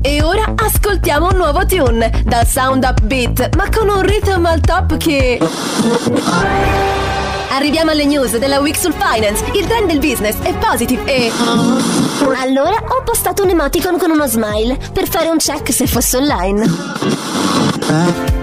E ora ascoltiamo un nuovo tune dal sound upbeat, ma con un rhythm al top che. Arriviamo alle news della Week sul Finance. Il trend del business è positive e. Allora ho postato un emoticon con uno smile per fare un check se fosse online.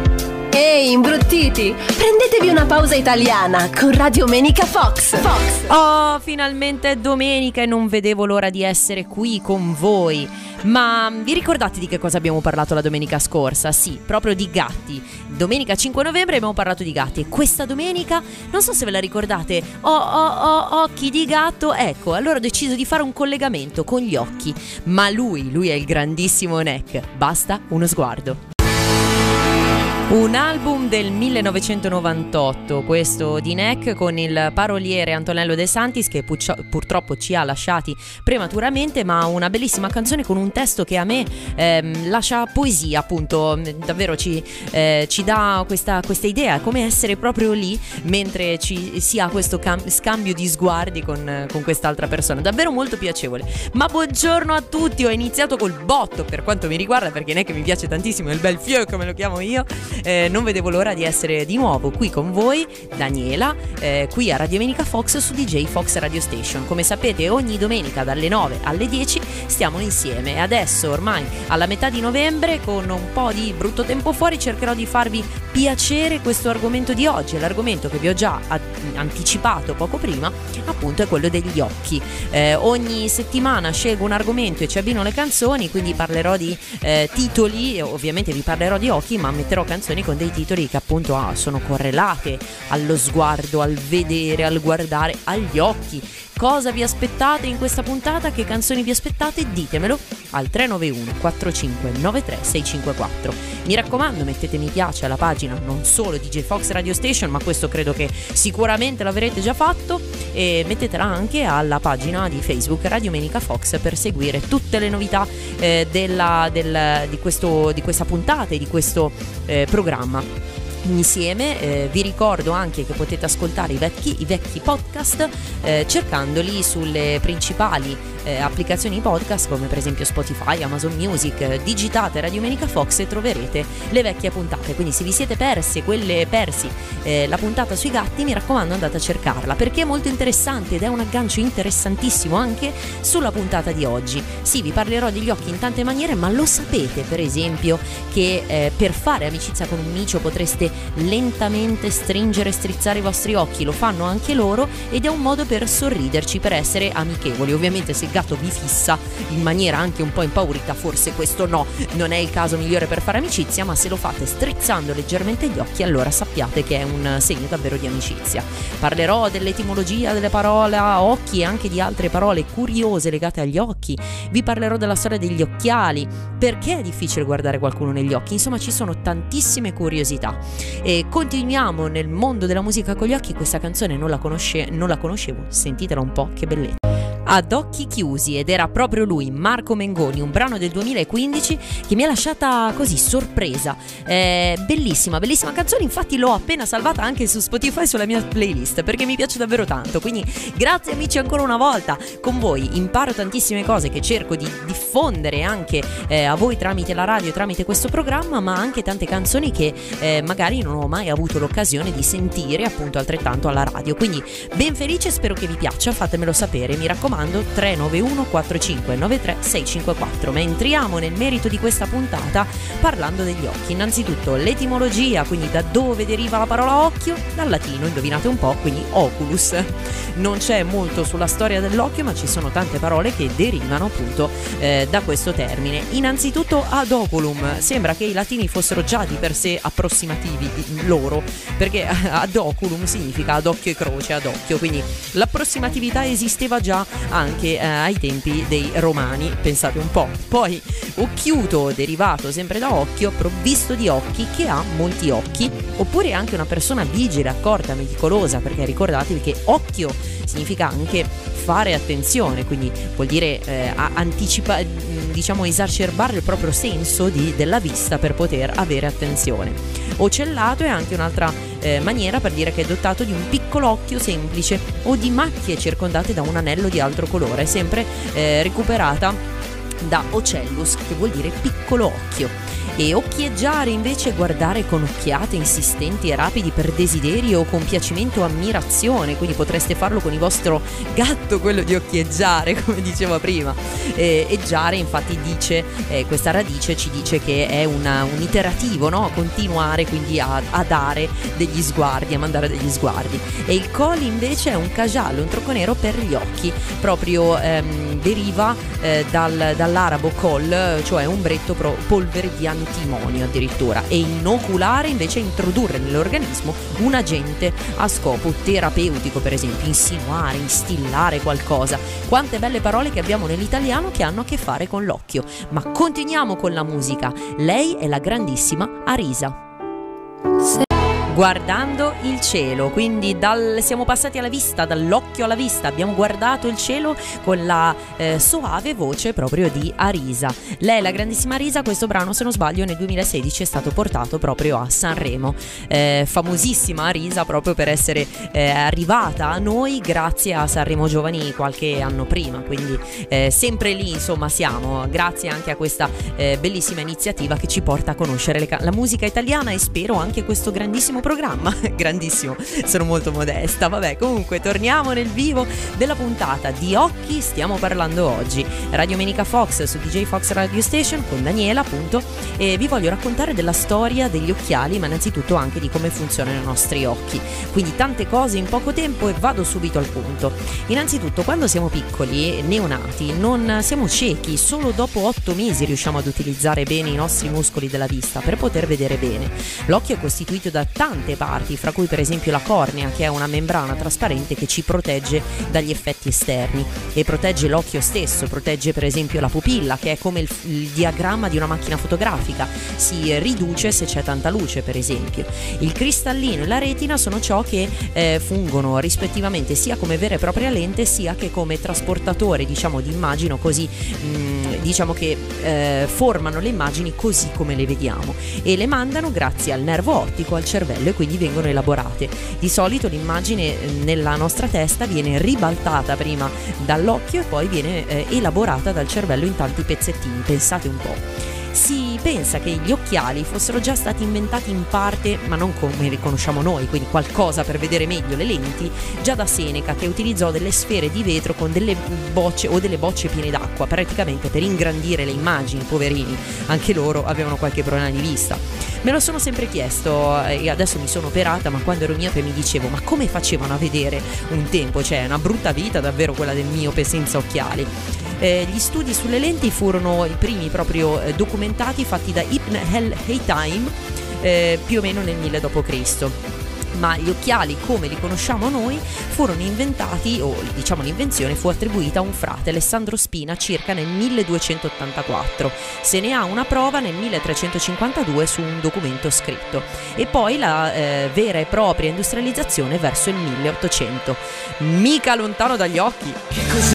Ehi, imbruttiti! Prendetevi una pausa italiana con Radio Menica Fox. Fox. Oh, finalmente è domenica e non vedevo l'ora di essere qui con voi. Ma vi ricordate di che cosa abbiamo parlato la domenica scorsa? Sì, proprio di gatti. Domenica 5 novembre abbiamo parlato di gatti e questa domenica, non so se ve la ricordate, ho, ho, ho occhi di gatto. Ecco, allora ho deciso di fare un collegamento con gli occhi. Ma lui, lui è il grandissimo Neck. Basta uno sguardo. Un album del 1998, questo di Neck con il paroliere Antonello De Santis che purtroppo ci ha lasciati prematuramente, ma una bellissima canzone con un testo che a me ehm, lascia poesia, appunto, davvero ci, eh, ci dà questa, questa, idea, come essere proprio lì mentre ci ha questo cam- scambio di sguardi con, con quest'altra persona, davvero molto piacevole. Ma buongiorno a tutti, ho iniziato col botto per quanto mi riguarda, perché Neck mi piace tantissimo, il bel fiocco come lo chiamo io eh, non vedevo l'ora di essere di nuovo qui con voi, Daniela, eh, qui a Radio Domenica Fox su DJ Fox Radio Station. Come sapete ogni domenica dalle 9 alle 10 stiamo insieme e adesso ormai alla metà di novembre con un po' di brutto tempo fuori cercherò di farvi piacere questo argomento di oggi, l'argomento che vi ho già anticipato poco prima, appunto è quello degli occhi. Eh, ogni settimana scelgo un argomento e ci abbino le canzoni, quindi parlerò di eh, titoli, ovviamente vi parlerò di occhi, ma metterò canzoni canzoni con dei titoli che appunto ah, sono correlate allo sguardo, al vedere, al guardare, agli occhi. Cosa vi aspettate in questa puntata? Che canzoni vi aspettate? Ditemelo al 391 4593 654. Mi raccomando, mettete mi piace alla pagina non solo di J Fox Radio Station, ma questo credo che sicuramente l'avrete già fatto e mettetela anche alla pagina di Facebook Radio Menica Fox per seguire tutte le novità eh, della, del, di, questo, di, questa puntata e di questo eh, programma insieme. Eh, vi ricordo anche che potete ascoltare i vecchi, i vecchi podcast eh, cercandoli sulle principali eh, applicazioni podcast come per esempio Spotify, Amazon Music, digitate Radio Menica Fox e troverete le vecchie puntate. Quindi se vi siete persi quelle persi eh, la puntata sui gatti, mi raccomando andate a cercarla perché è molto interessante ed è un aggancio interessantissimo anche sulla puntata di oggi. Sì, vi parlerò degli occhi in tante maniere, ma lo sapete per esempio che eh, per fare amicizia con un micio potreste lentamente stringere e strizzare i vostri occhi, lo fanno anche loro ed è un modo per sorriderci, per essere amichevoli. Ovviamente se il gatto vi fissa in maniera anche un po' impaurita, forse questo no, non è il caso migliore per fare amicizia, ma se lo fate strizzando leggermente gli occhi, allora sappiate che è un segno davvero di amicizia. Parlerò dell'etimologia delle parole occhi e anche di altre parole curiose legate agli occhi. Vi parlerò della storia degli occhiali, perché è difficile guardare qualcuno negli occhi, insomma ci sono tantissime curiosità. E continuiamo nel mondo della musica con gli occhi, questa canzone non la, conosce- non la conoscevo, sentitela un po', che bellezza ad occhi chiusi ed era proprio lui, Marco Mengoni, un brano del 2015 che mi ha lasciata così sorpresa. Eh, bellissima, bellissima canzone, infatti l'ho appena salvata anche su Spotify sulla mia playlist perché mi piace davvero tanto. Quindi grazie amici ancora una volta con voi, imparo tantissime cose che cerco di diffondere anche eh, a voi tramite la radio, tramite questo programma, ma anche tante canzoni che eh, magari non ho mai avuto l'occasione di sentire appunto altrettanto alla radio. Quindi ben felice, spero che vi piaccia, fatemelo sapere, mi raccomando raccomando 391 4593 654. Ma entriamo nel merito di questa puntata parlando degli occhi. Innanzitutto l'etimologia, quindi da dove deriva la parola occhio? Dal latino, indovinate un po', quindi oculus. Non c'è molto sulla storia dell'occhio, ma ci sono tante parole che derivano appunto eh, da questo termine. Innanzitutto ad oculum, sembra che i latini fossero già di per sé approssimativi loro, perché ad oculum significa ad occhio e croce, ad occhio, quindi l'approssimatività esisteva già anche eh, ai tempi dei romani, pensate un po'. Poi occhiuto, derivato sempre da occhio, provvisto di occhi, che ha molti occhi, oppure anche una persona vigile, accorta, meticolosa, perché ricordatevi che occhio significa anche fare attenzione, quindi vuol dire eh, anticipare, diciamo esacerbare il proprio senso di, della vista per poter avere attenzione. Ocellato è anche un'altra eh, maniera per dire che è dotato di un piccolo occhio semplice o di macchie circondate da un anello di altro colore, sempre eh, recuperata da ocellus, che vuol dire piccolo occhio. E occhieggiare invece guardare con occhiate insistenti e rapidi per desiderio compiacimento o ammirazione, quindi potreste farlo con il vostro gatto, quello di occhieggiare, come dicevo prima. E, eggiare infatti dice, eh, questa radice ci dice che è una, un iterativo, no? continuare quindi a, a, dare degli sguardi, a mandare degli sguardi. E il col invece è un cajallo, un trucco nero per gli occhi, proprio ehm, deriva eh, dal, dall'arabo col, cioè ombretto pro, polvere di antimonio addirittura, e inoculare invece introdurre nell'organismo un agente a scopo terapeutico, per esempio, insinuare, instillare qualcosa. Quante belle parole che abbiamo nell'italiano che hanno a che fare con l'occhio. Ma continuiamo con la musica. Lei è la grandissima Arisa guardando il cielo, quindi dal, siamo passati alla vista, dall'occhio alla vista, abbiamo guardato il cielo con la eh, soave voce proprio di Arisa. Lei, la grandissima Arisa, questo brano se non sbaglio nel 2016 è stato portato proprio a Sanremo, eh, famosissima Arisa proprio per essere eh, arrivata a noi grazie a Sanremo Giovani qualche anno prima, quindi eh, sempre lì insomma siamo, grazie anche a questa eh, bellissima iniziativa che ci porta a conoscere ca- la musica italiana e spero anche questo grandissimo programma. Grandissimo, sono molto modesta. Vabbè, comunque torniamo nel vivo della puntata di Occhi stiamo parlando oggi. Radio Menica Fox su DJ Fox Radio Station con Daniela, appunto, e vi voglio raccontare della storia degli occhiali, ma innanzitutto anche di come funzionano i nostri occhi. Quindi tante cose in poco tempo e vado subito al punto. Innanzitutto, quando siamo piccoli, neonati, non siamo ciechi, solo dopo otto mesi riusciamo ad utilizzare bene i nostri muscoli della vista per poter vedere bene. L'occhio è costituito da tante parti, fra cui per esempio la cornea, che è una membrana trasparente che ci protegge dagli effetti esterni e protegge l'occhio stesso, protegge per esempio la pupilla, che è come il, il diagramma di una macchina fotografica, si riduce se c'è tanta luce, per esempio. Il cristallino e la retina sono ciò che eh, fungono rispettivamente sia come vera e propria lente, sia che come trasportatore, diciamo, di immagino così mh, mm, diciamo che eh, formano le immagini così come le vediamo e le mandano grazie al nervo ottico al cervello e quindi vengono elaborate. Di solito l'immagine eh, nella nostra testa viene ribaltata prima dall'occhio e poi viene eh, elaborata dal cervello in tanti pezzettini, pensate un po'. Si pensa che gli occhiali fossero già stati inventati in parte, ma non come li conosciamo noi, quindi qualcosa per vedere meglio le lenti, già da Seneca che utilizzò delle sfere di vetro con delle bocce o delle bocce piene d'acqua, praticamente per ingrandire le immagini, poverini, anche loro avevano qualche problema di vista. Me lo sono sempre chiesto eh, e adesso mi sono operata, ma quando ero miope mi dicevo ma come facevano a vedere un tempo? Cioè è una brutta vita davvero quella del miope senza occhiali. Eh, gli studi sulle lenti furono i primi proprio eh, documentati fatti da Ibn el-Haytham eh, più o meno nel 1000 d.C ma gli occhiali come li conosciamo noi furono inventati, o diciamo l'invenzione fu attribuita a un frate, Alessandro Spina, circa nel 1284. Se ne ha una prova nel 1352 su un documento scritto e poi la eh, vera e propria industrializzazione verso il 1800. Mica lontano dagli occhi.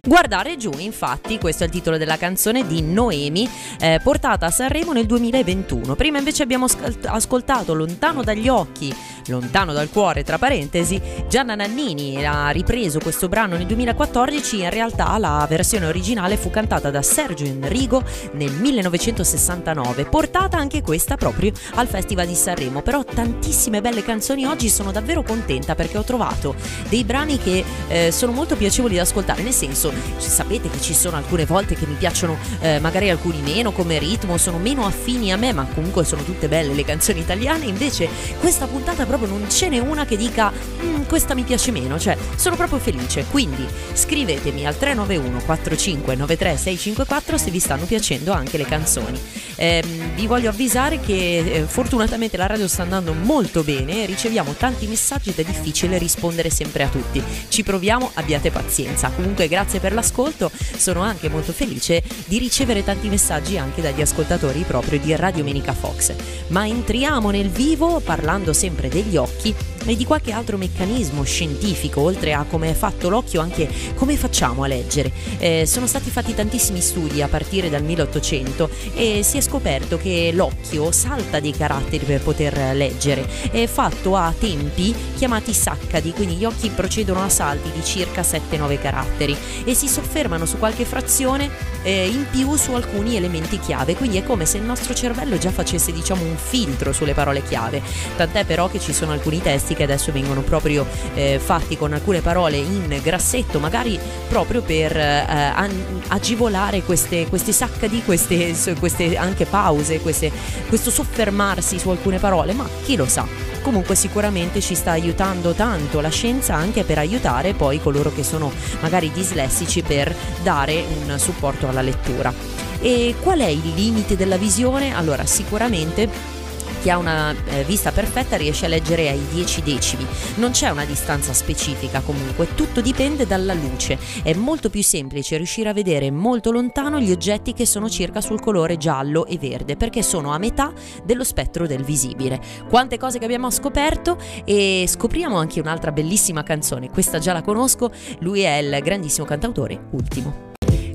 Guardare giù, infatti, questo è il titolo della canzone di Noemi, eh, portata a Sanremo nel 2021. Prima invece abbiamo ascoltato Lontano dagli occhi, lontano dal cuore, tra parentesi, Gianna Nannini ha ripreso questo brano nel 2014, in realtà la versione originale fu cantata da Sergio Enrigo nel 1969, portata anche questa proprio al Festival di Sanremo, però tantissime belle canzoni oggi sono davvero contenta perché ho trovato dei brani che eh, sono molto piacevoli da ascoltare, nel senso sapete che ci sono alcune volte che mi piacciono eh, magari alcuni meno come ritmo, sono meno affini a me, ma comunque sono tutte belle le canzoni italiane, invece questa puntata proprio non ce n'è una che dica mm, questa mi piace meno, cioè sono proprio felice. Quindi scrivetemi al 391 4593 654 se vi stanno piacendo anche le canzoni. Eh, vi voglio avvisare che eh, fortunatamente la radio sta andando molto bene, riceviamo tanti messaggi ed è difficile rispondere sempre a tutti. Ci proviamo, abbiate pazienza. Comunque grazie per l'ascolto, sono anche molto felice di ricevere tanti messaggi anche dagli ascoltatori proprio di Radio Menica Fox. Ma entriamo nel vivo parlando sempre degli occhi e di qualche altro meccanismo scientifico, oltre a come è fatto l'occhio, anche come facciamo a leggere. Eh, sono stati fatti tantissimi studi a partire dal 1800 e si è scoperto che l'occhio salta dei caratteri per poter leggere. È fatto a tempi chiamati saccadi, quindi gli occhi procedono a salti di circa 7-9 caratteri e si soffermano su qualche frazione eh, in più su alcuni elementi chiave, quindi è come se il nostro cervello già facesse diciamo un filtro sulle parole chiave. Tant'è però che ci sono alcuni testi che adesso vengono proprio eh, fatti con alcune parole in grassetto, magari proprio per eh, agevolare queste, queste saccadi, queste, queste anche pause, queste, questo soffermarsi su alcune parole, ma chi lo sa. Comunque sicuramente ci sta aiutando tanto la scienza anche per aiutare poi coloro che sono magari dislessici per dare un supporto alla lettura. E qual è il limite della visione? Allora sicuramente chi ha una eh, vista perfetta riesce a leggere ai 10 decimi. Non c'è una distanza specifica comunque, tutto dipende dalla luce. È molto più semplice riuscire a vedere molto lontano gli oggetti che sono circa sul colore giallo e verde, perché sono a metà dello spettro del visibile. Quante cose che abbiamo scoperto e scopriamo anche un'altra bellissima canzone. Questa già la conosco, lui è il grandissimo cantautore Ultimo.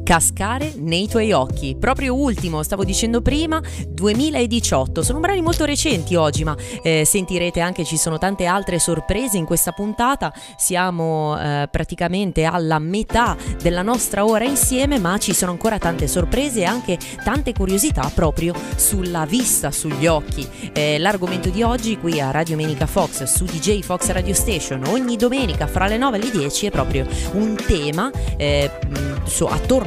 Cascare nei tuoi occhi. Proprio ultimo, stavo dicendo prima, 2018. Sono brani molto recenti oggi, ma eh, sentirete anche ci sono tante altre sorprese in questa puntata. Siamo eh, praticamente alla metà della nostra ora insieme, ma ci sono ancora tante sorprese e anche tante curiosità proprio sulla vista, sugli occhi. Eh, l'argomento di oggi qui a Radio Menica Fox su DJ Fox Radio Station ogni domenica fra le 9 e le 10 è proprio un tema eh,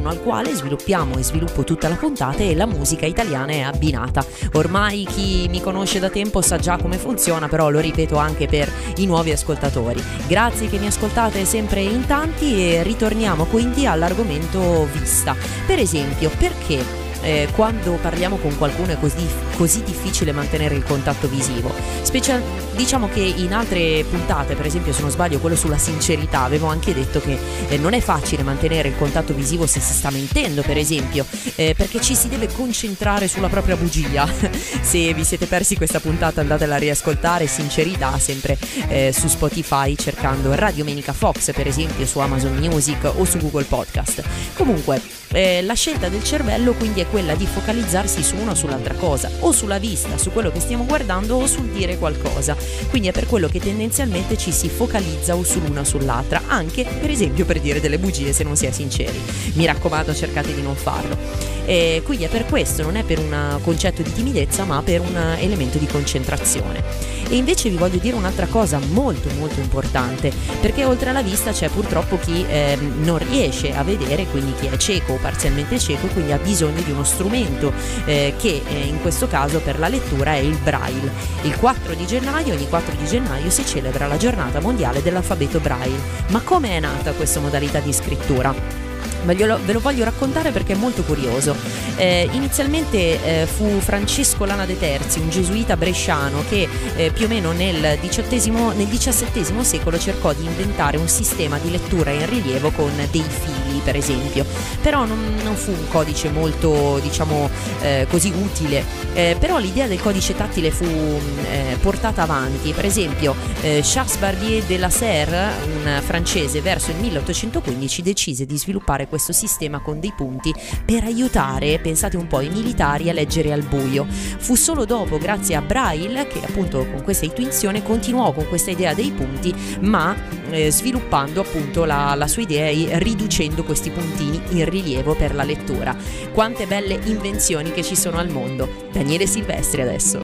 so, attorno al quale sviluppiamo e sviluppo tutta la puntata e la musica italiana è abbinata. Ormai chi mi conosce da tempo sa già come funziona, però lo ripeto anche per i nuovi ascoltatori. Grazie che mi ascoltate sempre in tanti e ritorniamo quindi all'argomento vista. Per esempio, perché eh, quando parliamo con qualcuno è così, così difficile mantenere il contatto visivo. Special, diciamo che in altre puntate, per esempio se non sbaglio quello sulla sincerità, avevo anche detto che eh, non è facile mantenere il contatto visivo se si sta mentendo, per esempio, eh, perché ci si deve concentrare sulla propria bugia. se vi siete persi questa puntata andatela a riascoltare, sincerità, sempre eh, su Spotify cercando Radio Menica Fox, per esempio su Amazon Music o su Google Podcast. Comunque, eh, la scelta del cervello quindi è quella di focalizzarsi su una o sull'altra cosa, o sulla vista, su quello che stiamo guardando o sul dire qualcosa. Quindi è per quello che tendenzialmente ci si focalizza o sull'una o sull'altra, anche per esempio per dire delle bugie se non si è sinceri. Mi raccomando, cercate di non farlo. E quindi è per questo, non è per un concetto di timidezza, ma per un elemento di concentrazione. E invece vi voglio dire un'altra cosa molto molto importante, perché oltre alla vista c'è purtroppo chi eh, non riesce a vedere, quindi chi è cieco o parzialmente cieco, quindi ha bisogno di uno strumento eh, che eh, in questo caso per la lettura è il braille. Il 4 di gennaio, ogni 4 di gennaio si celebra la giornata mondiale dell'alfabeto braille. Ma come è nata questa modalità di scrittura? ve lo voglio raccontare perché è molto curioso. Eh, inizialmente eh, fu Francesco Lana de Terzi, un gesuita bresciano che eh, più o meno nel XVII secolo cercò di inventare un sistema di lettura in rilievo con dei fili, per esempio. Però non, non fu un codice molto, diciamo, eh, così utile. Eh, però l'idea del codice tattile fu eh, portata avanti. Per esempio, Charles Barbier de la Serre, un francese, verso il 1815 decise di sviluppare questo sistema con dei punti per aiutare, pensate un po', i militari a leggere al buio. Fu solo dopo, grazie a Braille, che appunto con questa intuizione continuò con questa idea dei punti, ma eh, sviluppando appunto la, la sua idea e riducendo questi puntini in rilievo per la lettura. Quante belle invenzioni che ci sono al mondo. Daniele Silvestri adesso.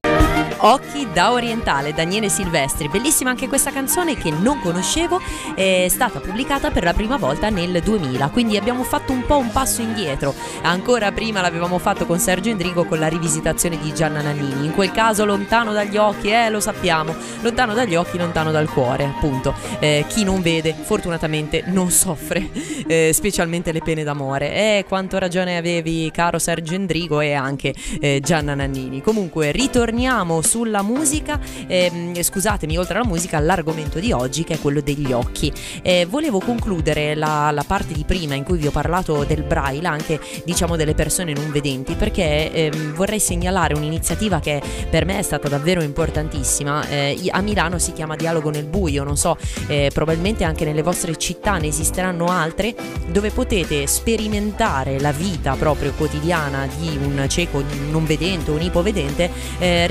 Occhi da orientale, Daniele Silvestri. Bellissima anche questa canzone che non conoscevo, è stata pubblicata per la prima volta nel 2000, quindi abbiamo fatto un po' un passo indietro. Ancora prima l'avevamo fatto con Sergio Endrigo con la rivisitazione di Gianna Nannini. In quel caso lontano dagli occhi, eh, lo sappiamo, lontano dagli occhi, lontano dal cuore, appunto. Eh, chi non vede, fortunatamente non soffre, eh, specialmente le pene d'amore. Eh, quanto ragione avevi, caro Sergio Endrigo e anche eh, Gianna Nannini. Comunque, ritorniamo su sulla musica, ehm, scusatemi, oltre alla musica, l'argomento di oggi che è quello degli occhi. Eh, volevo concludere la, la, parte di prima in cui vi ho parlato del braille, anche diciamo delle persone non vedenti, perché ehm, vorrei segnalare un'iniziativa che per me è stata davvero importantissima. Eh, a Milano si chiama Dialogo nel buio, non so, eh, probabilmente anche nelle vostre città ne esisteranno altre dove potete sperimentare la vita proprio quotidiana di un cieco non vedente o un ipovedente eh,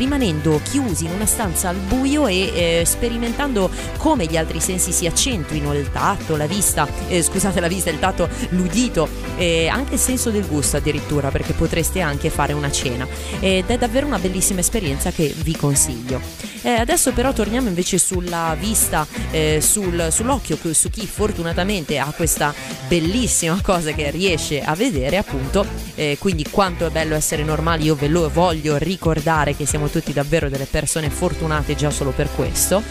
chiusi in una stanza al buio e eh, sperimentando come gli altri sensi si accentuino il tatto, la vista, eh, scusate la vista, il tatto, l'udito e anche il senso del gusto addirittura perché potreste anche fare una cena ed è davvero una bellissima esperienza che vi consiglio. Eh, adesso però torniamo invece sulla vista, eh, sul, sull'occhio, su chi fortunatamente ha questa bellissima cosa che riesce a vedere appunto, eh, quindi quanto è bello essere normali, io ve lo voglio ricordare che siamo tutti davvero delle persone fortunate già solo per questo.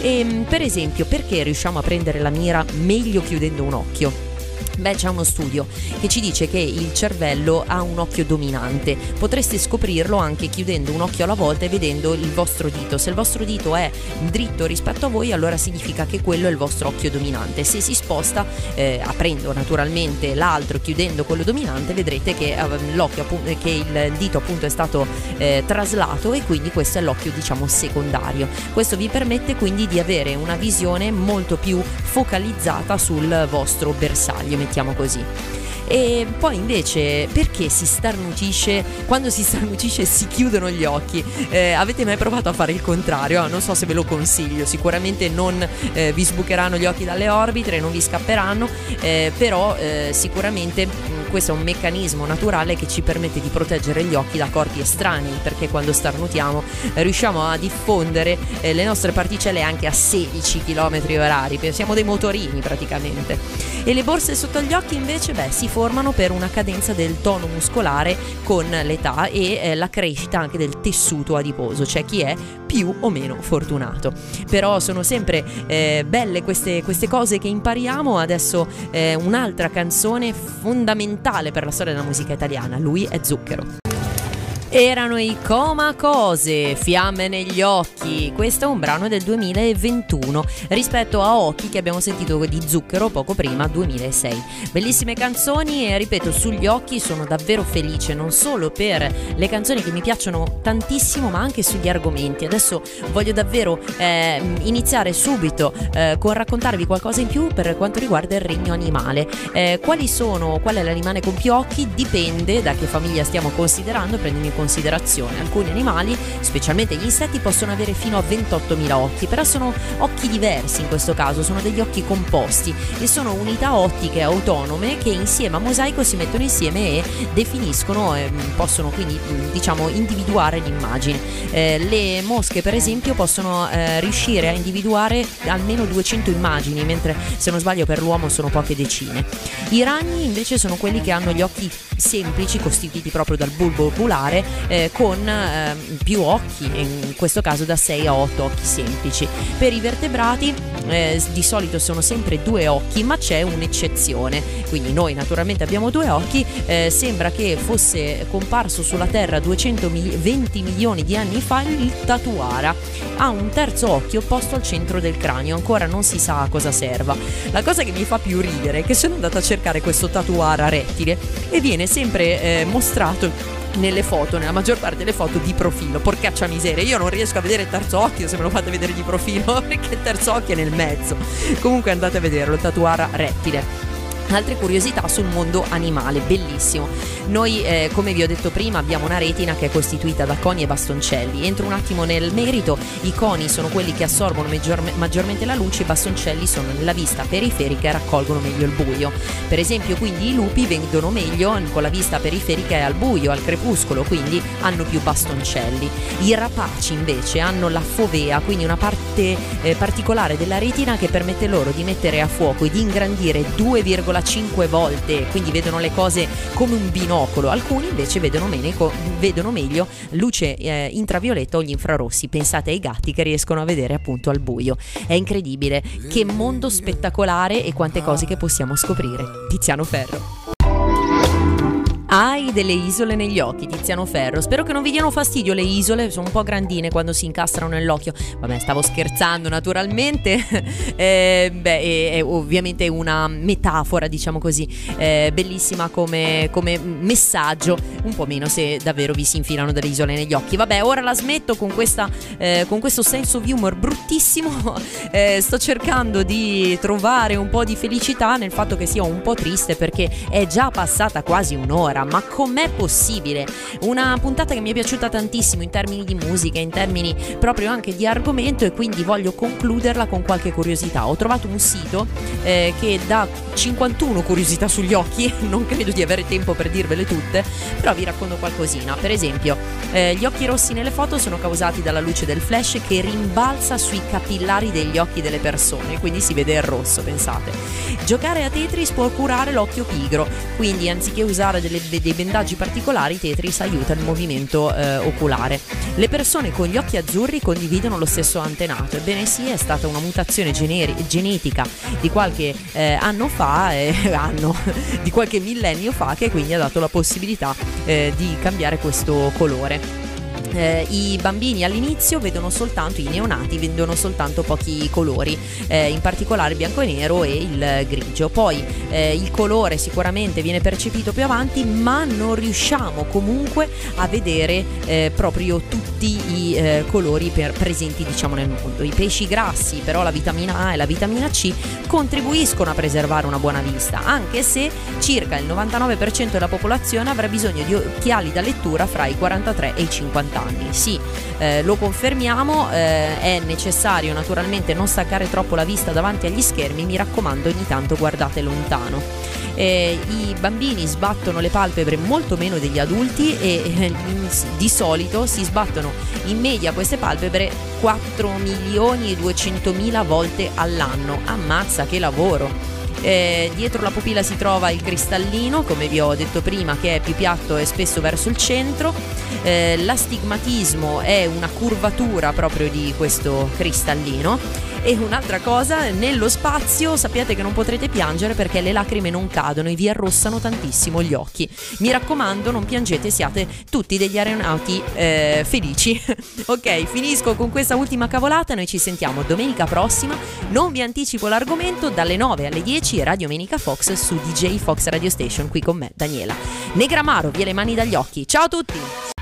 E, ehm, per esempio, perché riusciamo a prendere la mira meglio chiudendo un occhio? Beh, c'è uno studio che ci dice che il cervello ha un occhio dominante. Potreste scoprirlo anche chiudendo un occhio alla volta e vedendo il vostro dito. Se il vostro dito è dritto rispetto a voi, allora significa che quello è il vostro occhio dominante. Se si sposta, eh, aprendo naturalmente l'altro, chiudendo quello dominante, vedrete che, eh, che il dito appunto è stato eh, traslato e quindi questo è l'occhio diciamo secondario. Questo vi permette quindi di avere una visione molto più focalizzata sul vostro bersaglio mettiamo così. E poi invece perché si starnutisce? Quando si starnutisce si chiudono gli occhi. Eh, avete mai provato a fare il contrario? Ah, non so se ve lo consiglio, sicuramente non eh, vi sbucheranno gli occhi dalle orbite, non vi scapperanno, eh, però eh, sicuramente mm, questo è un meccanismo naturale che ci permette di proteggere gli occhi da corpi estranei, perché quando starnutiamo eh, riusciamo a diffondere eh, le nostre particelle anche a 16 km orari, siamo dei motorini praticamente. E le borse sotto gli occhi invece, beh, si formano per una cadenza del tono muscolare con l'età e eh, la crescita anche del tessuto adiposo, cioè chi è più o meno fortunato. Però sono sempre eh, belle queste, queste, cose che impariamo. Adesso eh, un'altra canzone fondamentale per la storia della musica italiana, lui è Zucchero. Erano i Coma Cose, Fiamme negli occhi. Questo è un brano del 2021 rispetto a Occhi che abbiamo sentito di Zucchero poco prima, 2006. Bellissime canzoni e ripeto, sugli occhi sono davvero felice, non solo per le canzoni che mi piacciono tantissimo, ma anche sugli argomenti. Adesso voglio davvero eh, iniziare subito eh, con raccontarvi qualcosa in più per quanto riguarda il regno animale. Eh, quali sono, qual è l'animale con più occhi? Dipende da che famiglia stiamo considerando, prendendo in considerazione. Alcuni animali, specialmente gli insetti, possono avere fino a 28.000 occhi, però sono occhi diversi in questo caso, sono degli occhi composti e sono unità ottiche autonome che insieme a mosaico si mettono insieme e definiscono, e possono quindi diciamo individuare l'immagine. Eh, le mosche per esempio possono eh, riuscire a individuare almeno 200 immagini, mentre se non sbaglio per l'uomo sono poche decine. I ragni invece sono quelli che hanno gli occhi semplici costituiti proprio dal bulbo oculare eh, con eh, più occhi, in questo caso da 6 a 8 occhi semplici. Per i vertebrati eh, di solito sono sempre due occhi, ma c'è un'eccezione. Quindi noi naturalmente abbiamo due occhi, eh, sembra che fosse comparso sulla Terra 220 milioni di anni fa il tatuara. Ha un terzo occhio posto al centro del cranio, ancora non si sa a cosa serva. La cosa che mi fa più ridere è che sono andata a cercare questo tatuara rettile e viene sempre eh, mostrato nelle foto, nella maggior parte delle foto di profilo. Porcaccia miseria, io non riesco a vedere il terzo occhio se me lo fate vedere di profilo, perché il terzo occhio è nel mezzo. Comunque andate a vederlo, tatuara rettile altre curiosità sul mondo animale, bellissimo. Noi, eh, come vi ho detto prima, abbiamo una retina che è costituita da coni e bastoncelli. Entro un attimo nel merito, i coni sono quelli che assorbono maggior- maggiormente la luce, i bastoncelli sono nella vista periferica e raccolgono meglio il buio. Per esempio, quindi i lupi vedono meglio con la vista periferica e al buio, al crepuscolo, quindi hanno più bastoncelli. I rapaci invece hanno la fovea, quindi una parte eh, particolare della retina che permette loro di mettere a fuoco e di ingrandire 2,5 5 volte, quindi vedono le cose come un binocolo. Alcuni invece vedono, meglio, vedono meglio luce eh, intravioletta o gli infrarossi. Pensate ai gatti che riescono a vedere appunto al buio. È incredibile, che mondo spettacolare e quante cose che possiamo scoprire. Tiziano Ferro. Hai delle isole negli occhi, Tiziano Ferro. Spero che non vi diano fastidio le isole, sono un po' grandine quando si incastrano nell'occhio. Vabbè, stavo scherzando naturalmente. eh, beh, è, è, ovviamente una metafora, diciamo così, eh, bellissima come, come, messaggio. Un po' meno se davvero vi si infilano delle isole negli occhi. Vabbè, ora la smetto con, questa, eh, con questo senso di humor bruttissimo. Eh, sto cercando di trovare un po' di felicità nel fatto che sia un po' triste perché è già passata quasi un'ora ma com'è possibile? Una puntata che mi è piaciuta tantissimo in termini di musica, in termini proprio anche di argomento e quindi voglio concluderla con qualche curiosità. Ho trovato un sito eh, che dà 51 curiosità sugli occhi, non credo di avere tempo per dirvele tutte, però vi racconto qualcosina. Per esempio, eh, gli occhi rossi nelle foto sono causati dalla luce del flash che rimbalza sui capillari degli occhi delle persone, quindi si vede il rosso, pensate. Giocare a Tetris può curare l'occhio pigro, quindi anziché usare delle dei bendaggi particolari Tetris aiuta il movimento eh, oculare. Le persone con gli occhi azzurri condividono lo stesso antenato, ebbene sì, è stata una mutazione generi- genetica di qualche eh, anno fa, eh, anno, di qualche millennio fa, che quindi ha dato la possibilità eh, di cambiare questo colore eh, i bambini all'inizio vedono soltanto, i neonati vedono soltanto pochi colori, eh, in particolare bianco e nero e il grigio. Poi eh, il colore sicuramente viene percepito più avanti, ma non riusciamo comunque a vedere eh, proprio tutti i eh, colori per, presenti diciamo nel mondo. I pesci grassi, però la vitamina A e la vitamina C contribuiscono a preservare una buona vista, anche se circa il 99% della popolazione avrà bisogno di occhiali da lettura fra i 43 e i 50 anni. Sì, eh, lo confermiamo, eh, è necessario naturalmente non staccare troppo la vista davanti agli schermi, mi raccomando ogni tanto guardate lontano. Eh, I bambini sbattono le palpebre molto meno degli adulti e eh, di solito si sbattono in media queste palpebre 4 milioni e 200 mila volte all'anno. Ammazza che lavoro! Eh, dietro la pupilla si trova il cristallino, come vi ho detto prima, che è più piatto e spesso verso il centro. Eh, l'astigmatismo è una curvatura proprio di questo cristallino e un'altra cosa, nello spazio sappiate che non potrete piangere perché le lacrime non cadono e vi arrossano tantissimo gli occhi. Mi raccomando, non piangete, siate tutti degli aeronauti eh, felici. ok, finisco con questa ultima cavolata, noi ci sentiamo domenica prossima. Non vi anticipo l'argomento, dalle 9 alle 10 Radio Menica Fox su DJ Fox Radio Station, qui con me, Daniela. Negramaro, via le mani dagli occhi. Ciao a tutti!